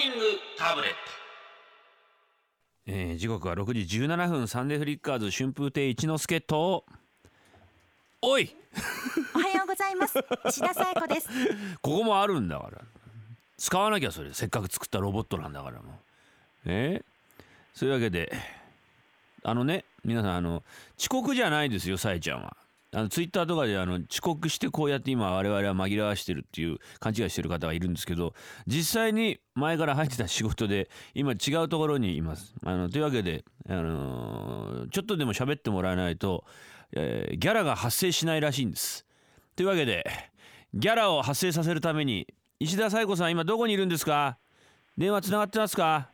ニングタブレット。えー、時刻は6時17分サンデーフリッカーズ春風亭一之輔とおい！おはようございます。石田紗友子です。ここもあるんだから。使わなきゃそれ。せっかく作ったロボットなんだからもう。えー、そういうわけであのね皆さんあの遅刻じゃないですよさえちゃんはあのツイッターとかであの遅刻してこうやって今我々は紛らわしてるっていう勘違いしてる方がいるんですけど実際に前から入ってた仕事で今違うところにいます。あのというわけで、あのー、ちょっとでも喋ってもらわないと、えー、ギャラが発生しないらしいんです。というわけでギャラを発生させるために石田紗友子さん今どこにいるんですか？電話つながってますか？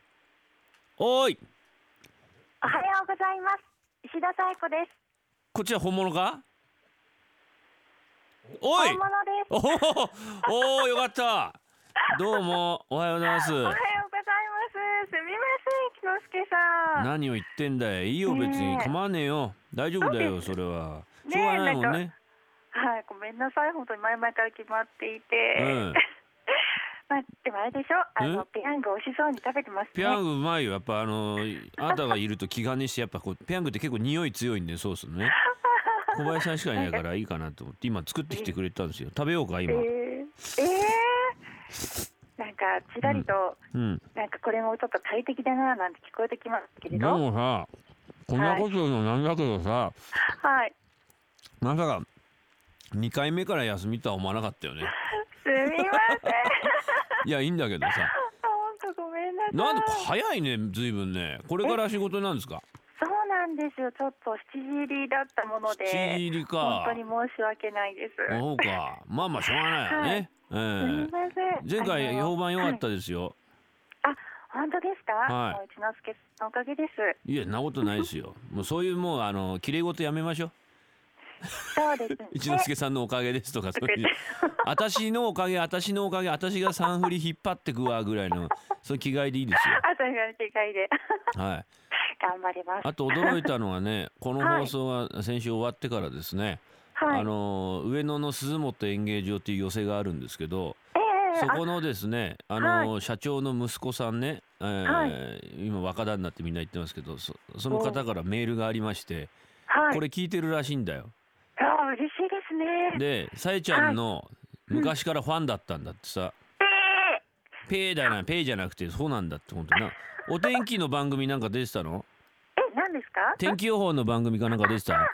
おい！おはようございます。石田紗友子です。こっちは本物か？おい。おおおよかった。どうも。おはようございます。おはようございます。すみません木之助さん。何を言ってんだよ。いいよ別に。構わねえよ。大丈夫だよそれは。しょうがないもんね。はいごめんなさい。本当に前々から決まっていて、うん。まあ、でもあれでしょ。あのペヤング美味しそうに食べてます、ね、ペヤングうまいよ。やっぱあのあなたがいると気兼ねしてやっぱこうペヤングって結構匂い強いんでソースね 小林さんしかいないか。らいいかなと思って今作ってきてくれたんですよ。食べようか今。えー、えー、なんかちらりと、うん、なんかこれもちょっと快適だななんて聞こえてきますけれど。でもさこんなこと言うのなんだけどさはい。まさか2回目から休みとは思わなかったよね。すみません。いやいいんだけどさ。本当ごめんなさい。なんで早いねずいぶんね。これから仕事なんですか？んですよ。ちょっと七時入りだったもので。七時入りか。本当に申し訳ないです。そうか。まあまあしょうがないよね。はい、えー、すみません。前回評判良かったですよ。はい、あ、本当ですか？はい。一之輔のおかげです。いや、なことないですよ。もうそういうもうあの綺麗事やめましょう。そうです、ね、一之輔さんのおかげですとかそういう 私のおかげ私のおかげ私が三振り引っ張ってくわぐらいのそういう気概でいいですよ。あ、そういう気概で。はい。頑張ります。あと驚いたのはね、この放送が先週終わってからですね、はい、あの上野の鈴本演芸場っていう寄席があるんですけど、えー、そこのですね、あの、はい、社長の息子さんね、えーはい、今若旦那ってみんな言ってますけど、そその方からメールがありまして、これ聞いてるらしいんだよ。あ嬉しいですね。で、さえちゃんの昔からファンだったんだってさ。ペーだな、ペーじゃなくて、そうなんだって本当な。お天気の番組なんか出てたの？え、何ですか？天気予報の番組かなんか出てた？は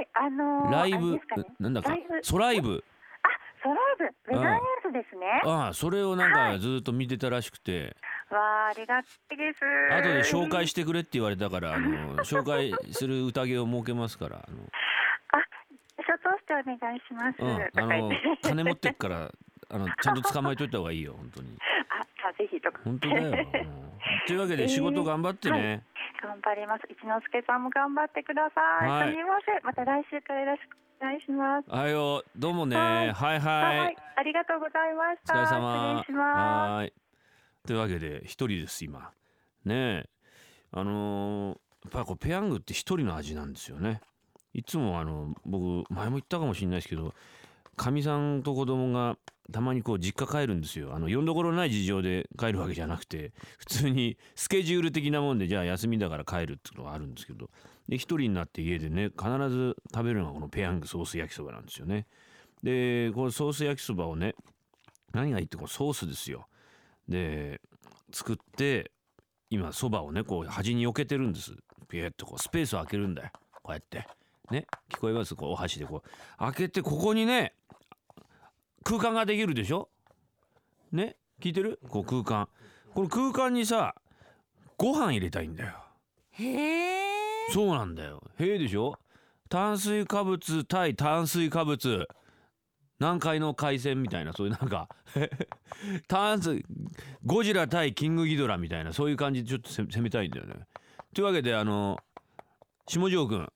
い、あのー、ライブ、ね、なんだか、ソライブ。あ、ソライブ、ウェザーニュースですね。ああ、それをなんかずっと見てたらしくて。わあ、ありがたいです。後で紹介してくれって言われたから、あの、紹介する宴を設けますから。あのあ、所長してお願いします。うん、あの、金持ってっから、あの、ちゃんと捕まえといた方がいいよ、本当に。あ、ぜひとか。本当だよ。というわけで仕事頑張ってね、はい、頑張ります。一之輔さんも頑張ってください、はい、すみません。また来週からよろしくお願いします。はいよ。どうもね、はい、はいはい。ありがとうございました。お疲れ様。失礼します。はい。というわけで一人です今。ねあのー、やっぱりこうペヤングって一人の味なんですよね。いつもあの僕前も言ったかもしれないですけどかみさんと子供がたまにこう実家帰るんですよ。あの読んどころない事情で帰るわけじゃなくて 普通にスケジュール的なもんでじゃあ休みだから帰るっていうのがあるんですけどで一人になって家でね必ず食べるのがこのペヤングソース焼きそばなんですよね。でこのソース焼きそばをね何がいいってこうソースですよ。で作って今そばをねこう端に避けてるんです。ピュッとこうスペースを空けるんだよ。こうやって。ね。聞こえます？こうお箸でこう。開けてここにね空間ができるでしょ？ね？聞いてる？こう空間。この空間にさご飯入れたいんだよ。へえ。そうなんだよ。へえでしょ？炭水化物対炭水化物。南海の海鮮みたいなそういうなんか。炭水ゴジラ対キングギドラみたいなそういう感じでちょっと攻めたいんだよね。というわけであの下條くん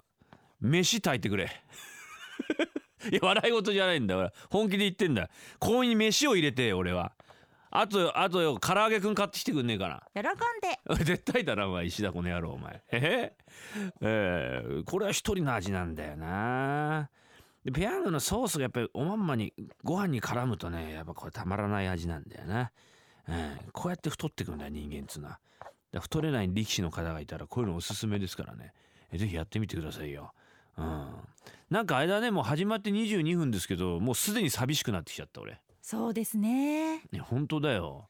飯炊いてくれいや笑い事じゃないんだ俺本気で言ってんだ。ここに飯を入れて俺は。あとあとよ唐揚げくん買ってきてくんねえかな。喜んで。絶対だなお前石田この野郎お前。え？えー、これは一人の味なんだよな。でペヤングのソースがやっぱりおまんまにご飯に絡むとねやっぱこれたまらない味なんだよな。うん、こうやって太ってくんだよ人間っつうのは。太れない力士の方がいたらこういうのおすすめですからね。ぜひやってみてくださいようん、なんかあれだねもう始まって22分ですけどもうすでに寂しくなってきちゃった俺。そうですね。ね本当だよ。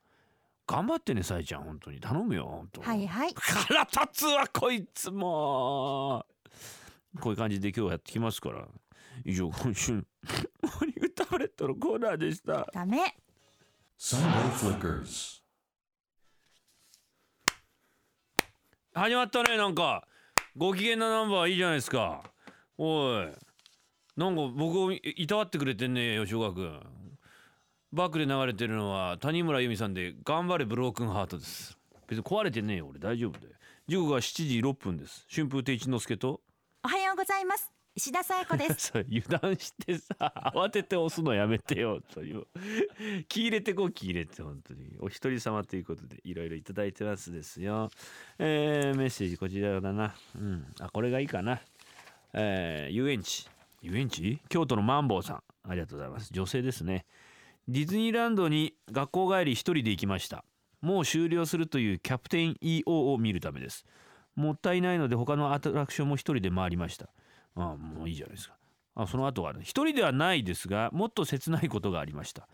頑張ってねさえちゃん本当に頼むよ本当。はいはい。腹立つわこいつも。こういう感じで今日やってきますから。以上今週モーニングタブレットのコーナーでした。ダメ。始まったねなんか。ご機嫌なナンバーいいじゃないですかおい。なんか僕をいたわってくれてんね吉岡君。バックで流れてるのは谷村由美さんで「頑張れブロークンハート」です。別に壊れてねえよ俺。大丈夫で時刻は7時6分です。春風亭一之輔と。おはようございます。石田紗友子です。油断してさ慌てて押すのやめてよという。気入れてこう気入れて本当に。お一人様ということでいろいろいただいてますですよ。えー、メッセージこちらだな。うん。あこれがいいかなえー、遊園地。遊園地？京都のマンボウさん。ありがとうございます。女性ですね。ディズニーランドに学校帰り一人で行きました。もう終了するというキャプテン EO を見るためです。もったいないので他のアトラクションも一人で回りました。ああもういいじゃないですか。あその後は、ね、人ではないですがもっと切ないことがありました。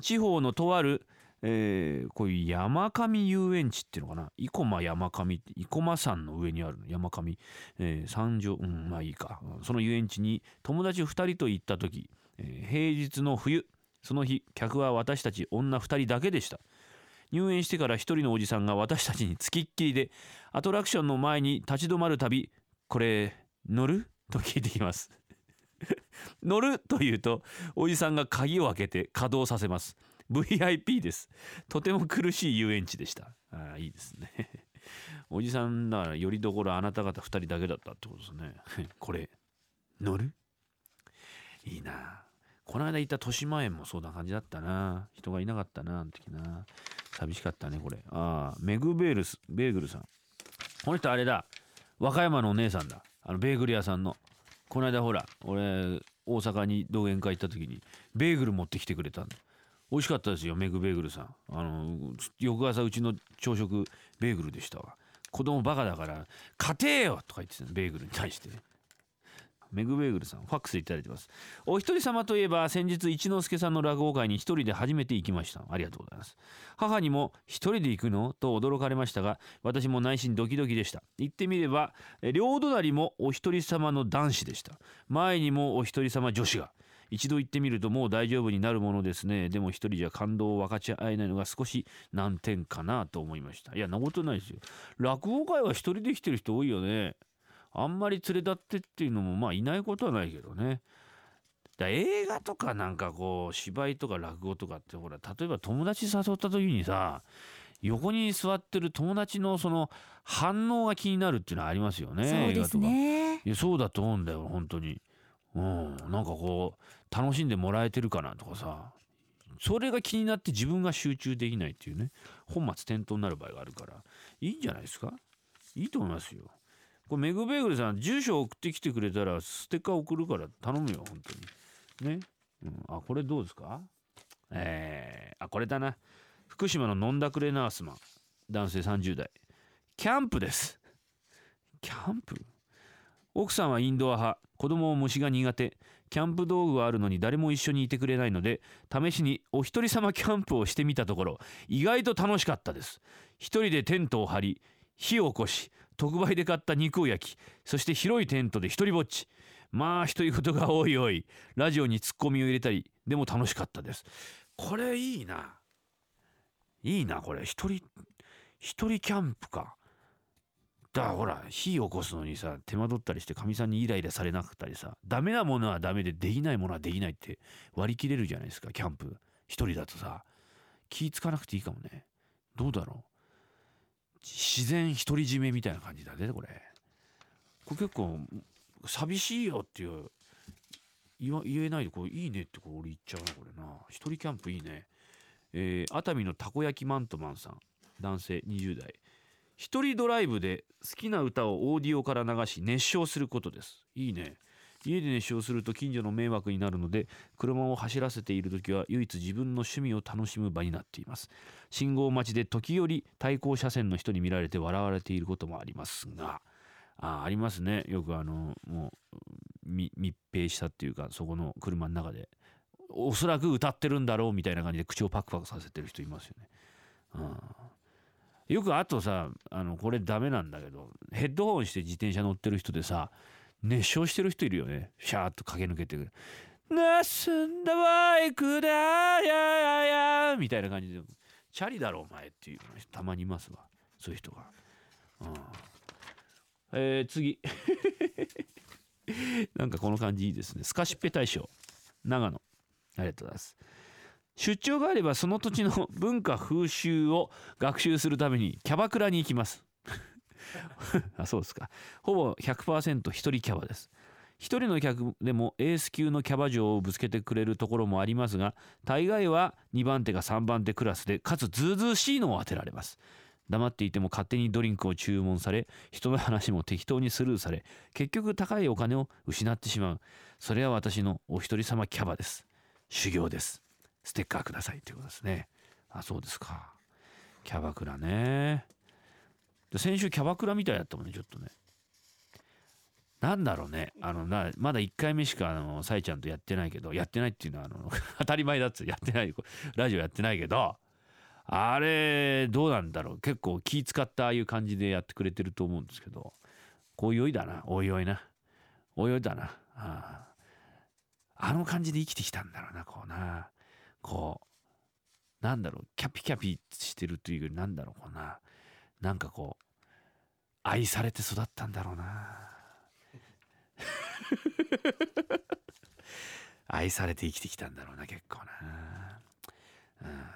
地方のとあるえー、こういう山上遊園地っていうのかな？生駒山上って生駒山の上にある山上、えー、三条うんまあいいか。その遊園地に友達2人と行った時、えー、平日の冬その日客は私たち女2人だけでした。入園してから1人のおじさんが私たちにつきっきりでアトラクションの前に立ち止まるたび「これ乗る?」と聞いてきます。乗る？というとおじさんが鍵を開けて稼働させます。VIP です。とても苦しい遊園地でした。ああいいですね。おじさんだからよりどころあなた方2人だけだったってことですね。これ乗る？いいな。この間行った豊島園もそんな感じだったな。人がいなかったなあの時な。寂しかったねこれ。ああメグベールスベーグルさん。この人あれだ。和歌山のお姉さんだ。あのベーグル屋さんの。この間ほら俺大阪に同源会行った時にベーグル持ってきてくれたんだ。美味しかったですよメグベーグルさん。あの翌朝うちの朝食ベーグルでしたわ。子供バカだから「家庭よ!」とか言ってたベーグルに対してメグベーグルさんファックスいただいてます。お一人様といえば先日一之輔さんの落語会に一人で初めて行きましたありがとうございます。母にも一人で行くの？と驚かれましたが私も内心ドキドキでした。行ってみれば両隣もお一人様の男子でした。前にもお一人様女子が。一度行ってみるともう大丈夫になるものですねでも一人じゃ感動を分かち合えないのが少し難点かなと思いましたいやなことないですよ落語会は一人で来てる人多いよねあんまり連れ立ってっていうのもまあいないことはないけどねだ映画とかなんかこう芝居とか落語とかってほら例えば友達誘った時にさ横に座ってる友達のその反応が気になるっていうのはありますよね。そうですね。いやそうだと思うんだよ本当に。うん、なんかこう楽しんでもらえてるかなとかさ。それが気になって自分が集中できないっていうね。本末転倒になる場合があるから。いいんじゃないですか？いいと思いますよ。これメグベーグルさん住所送ってきてくれたらステッカー送るから頼むよ本当に。ね、うん、あこれどうですか？えー、あこれだな。福島の飲んだくれナースマン。男性30代。キャンプです。キャンプ？奥さんはインドア派。子供も虫が苦手。キャンプ道具はあるのに誰も一緒にいてくれないので試しにお一人様キャンプをしてみたところ意外と楽しかったです。一人でテントを張り火を起こし特売で買った肉を焼きそして広いテントで一人ぼっち。まあ独り言が多い多い。ラジオにツッコミを入れたりでも楽しかったです。これいいな。いいなこれ。一人一人キャンプか。だからほら火起こすのにさ手間取ったりしてかみさんにイライラされなかったりさダメなものはダメでできないものはできないって割り切れるじゃないですかキャンプ。一人だとさ。気つかなくていいかもね。どうだろう。自然独り占めみたいな感じだねこれ。これ結構寂しいよっていう言言えないでこれいいねってこれ俺言っちゃうなこれな。一人キャンプいいね。えー、熱海のたこ焼きマントマンさん。男性20代。一人ドライブで好きな歌をオーディオから流し熱唱することです。いいね。家で熱唱すると近所の迷惑になるので車を走らせている時は唯一自分の趣味を楽しむ場になっています。信号待ちで時折対向車線の人に見られて笑われていることもありますがあありますね。よくあのもう密閉したっていうかそこの車の中でおそらく歌ってるんだろうみたいな感じで口をパクパクさせてる人いますよね。うん、よくあとさあのこれダメなんだけどヘッドホンして自転車乗ってる人でさ熱唱してる人いるよね。シャーッと駆け抜けてくる「盗んだバイクだややや」みたいな感じで「チャリだろお前」っていうたまにいますわ。そういう人が。うん。えー、次。なんかこの感じいいですね。スカシッペ大賞長野。ありがとうございます。出張があればその土地の 文化風習を学習するためにキャバクラに行きます。あそうですか。ほぼ100%一人キャバです。一人の客でもエース級のキャバ嬢をぶつけてくれるところもありますが大概は2番手か3番手クラスでかつずうずうしいのを当てられます。黙っていても勝手にドリンクを注文され人の話も適当にスルーされ結局高いお金を失ってしまう。それは私のお一人様キャバです。修行です。ステッカーくださいということですね。あそうですか。キャバクラね。先週キャバクラみたいだったもんねちょっとね。なんだろうね。あのなまだ1回目しかあのさえちゃんとやってないけどやってないっていうのはあの 当たり前だっつやってないラジオやってないけどあれどうなんだろう。結構気使ったああいう感じでやってくれてると思うんですけどこういうおいだな。おいおいな。おいおいだな。ああの感じで生きてきたんだろうなこうな。こうなんだろうキャピキャピしてるというよりなんだろうこうな。なんかこう愛されて育ったんだろうな。愛されて生きてきたんだろうな結構な。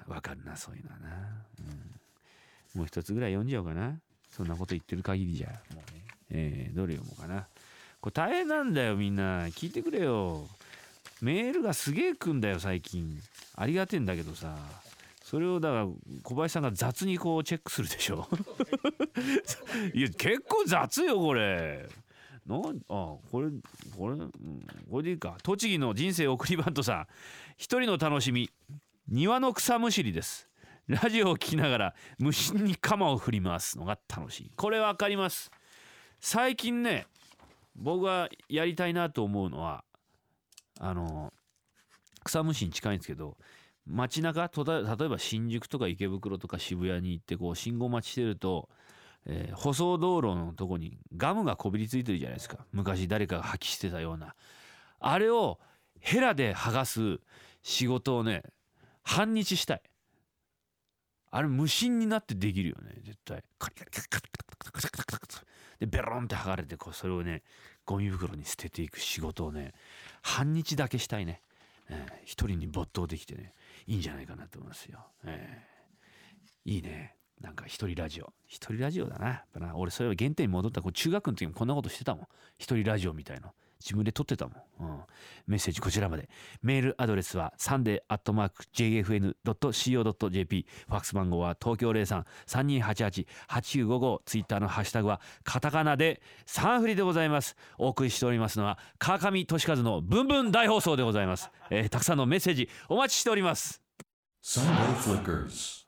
わ、うん、かるなそういうのはな、うん、もう一つぐらい読んじゃおうかな。そんなこと言ってる限りじゃ。もうね、えー、どれ読もうかな。これ大変なんだよみんな。聞いてくれよメールがすげえ来んだよ最近。ありがてんだけどさ。それをだから小林さんが雑にこうチェックするでしょ。いや結構雑よこれ。なんあこれこれ、うん、これでいいか。栃木の人生送りバントさん。一人の楽しみ。庭の草むしりです。ラジオを聞きながら虫に鎌を振り回すのが楽しい。これ分かります。最近ね僕がやりたいなと思うのはあの草むしに近いんですけど街中例えば新宿とか池袋とか渋谷に行ってこう信号待ちしてると、えー、舗装道路のとこにガムがこびりついてるじゃないですか。昔誰かが破棄してたような。あれをヘラで剥がす仕事をね半日したい。あれ無心になってできるよね絶対。でベロンって剥がれてこうそれをねゴミ袋に捨てていく仕事をね半日だけしたいね、えー、一人に没頭できてねいいんじゃないかなと思いますよ、えー、いいね。なんか一人ラジオ。一人ラジオだな。やっぱな俺それは原点に戻った。こう中学の時もこんなことしてたもん。一人ラジオみたいな自分で撮ってたもん、うん、メッセージこちらまで。メールアドレスはサンデーアットマーク JFN.CO.JP ファックス番号は東京0332888955ツイッターのハッシュタグはカタカナで。サンフリでございます。お送りしておりますのは川上俊和のブンブン大放送でございます、えー、たくさんのメッセージお待ちしております。Sunday Flickers